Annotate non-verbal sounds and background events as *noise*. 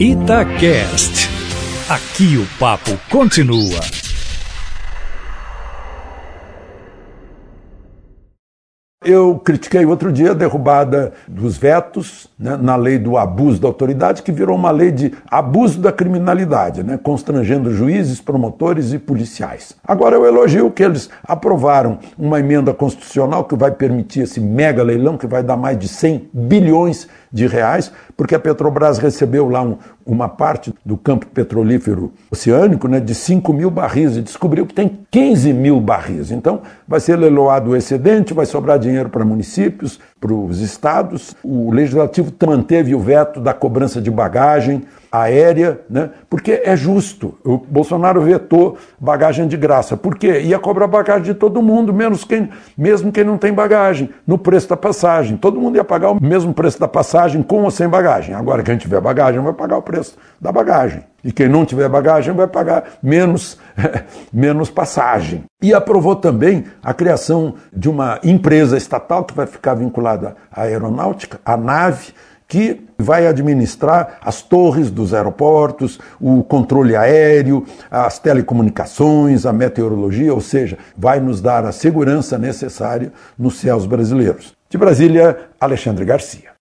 Itacast. Aqui o papo continua. Eu critiquei outro dia a derrubada dos vetos né, na lei do abuso da autoridade, que virou uma lei de abuso da criminalidade, né, constrangendo juízes, promotores e policiais. Agora eu elogio que eles aprovaram uma emenda constitucional que vai permitir esse mega leilão, que vai dar mais de 100 bilhões de reais, porque a Petrobras recebeu lá um, uma parte do campo petrolífero oceânico né, de 5 mil barris e descobriu que tem 15 mil barris. Então vai ser leiloado o excedente, vai sobrar dinheiro para municípios, para os estados. O legislativo manteve o veto da cobrança de bagagem aérea, né? porque é justo. O Bolsonaro vetou bagagem de graça. Por quê? Ia cobrar bagagem de todo mundo, menos quem, mesmo quem não tem bagagem, no preço da passagem. Todo mundo ia pagar o mesmo preço da passagem com ou sem bagagem. Agora, quem tiver bagagem vai pagar o preço da bagagem. E quem não tiver bagagem vai pagar menos, *laughs* menos passagem. E aprovou também a criação de uma empresa estatal que vai ficar vinculada à aeronáutica, à nave, que vai administrar as torres dos aeroportos, o controle aéreo, as telecomunicações, a meteorologia, ou seja, vai nos dar a segurança necessária nos céus brasileiros. De Brasília, Alexandre Garcia.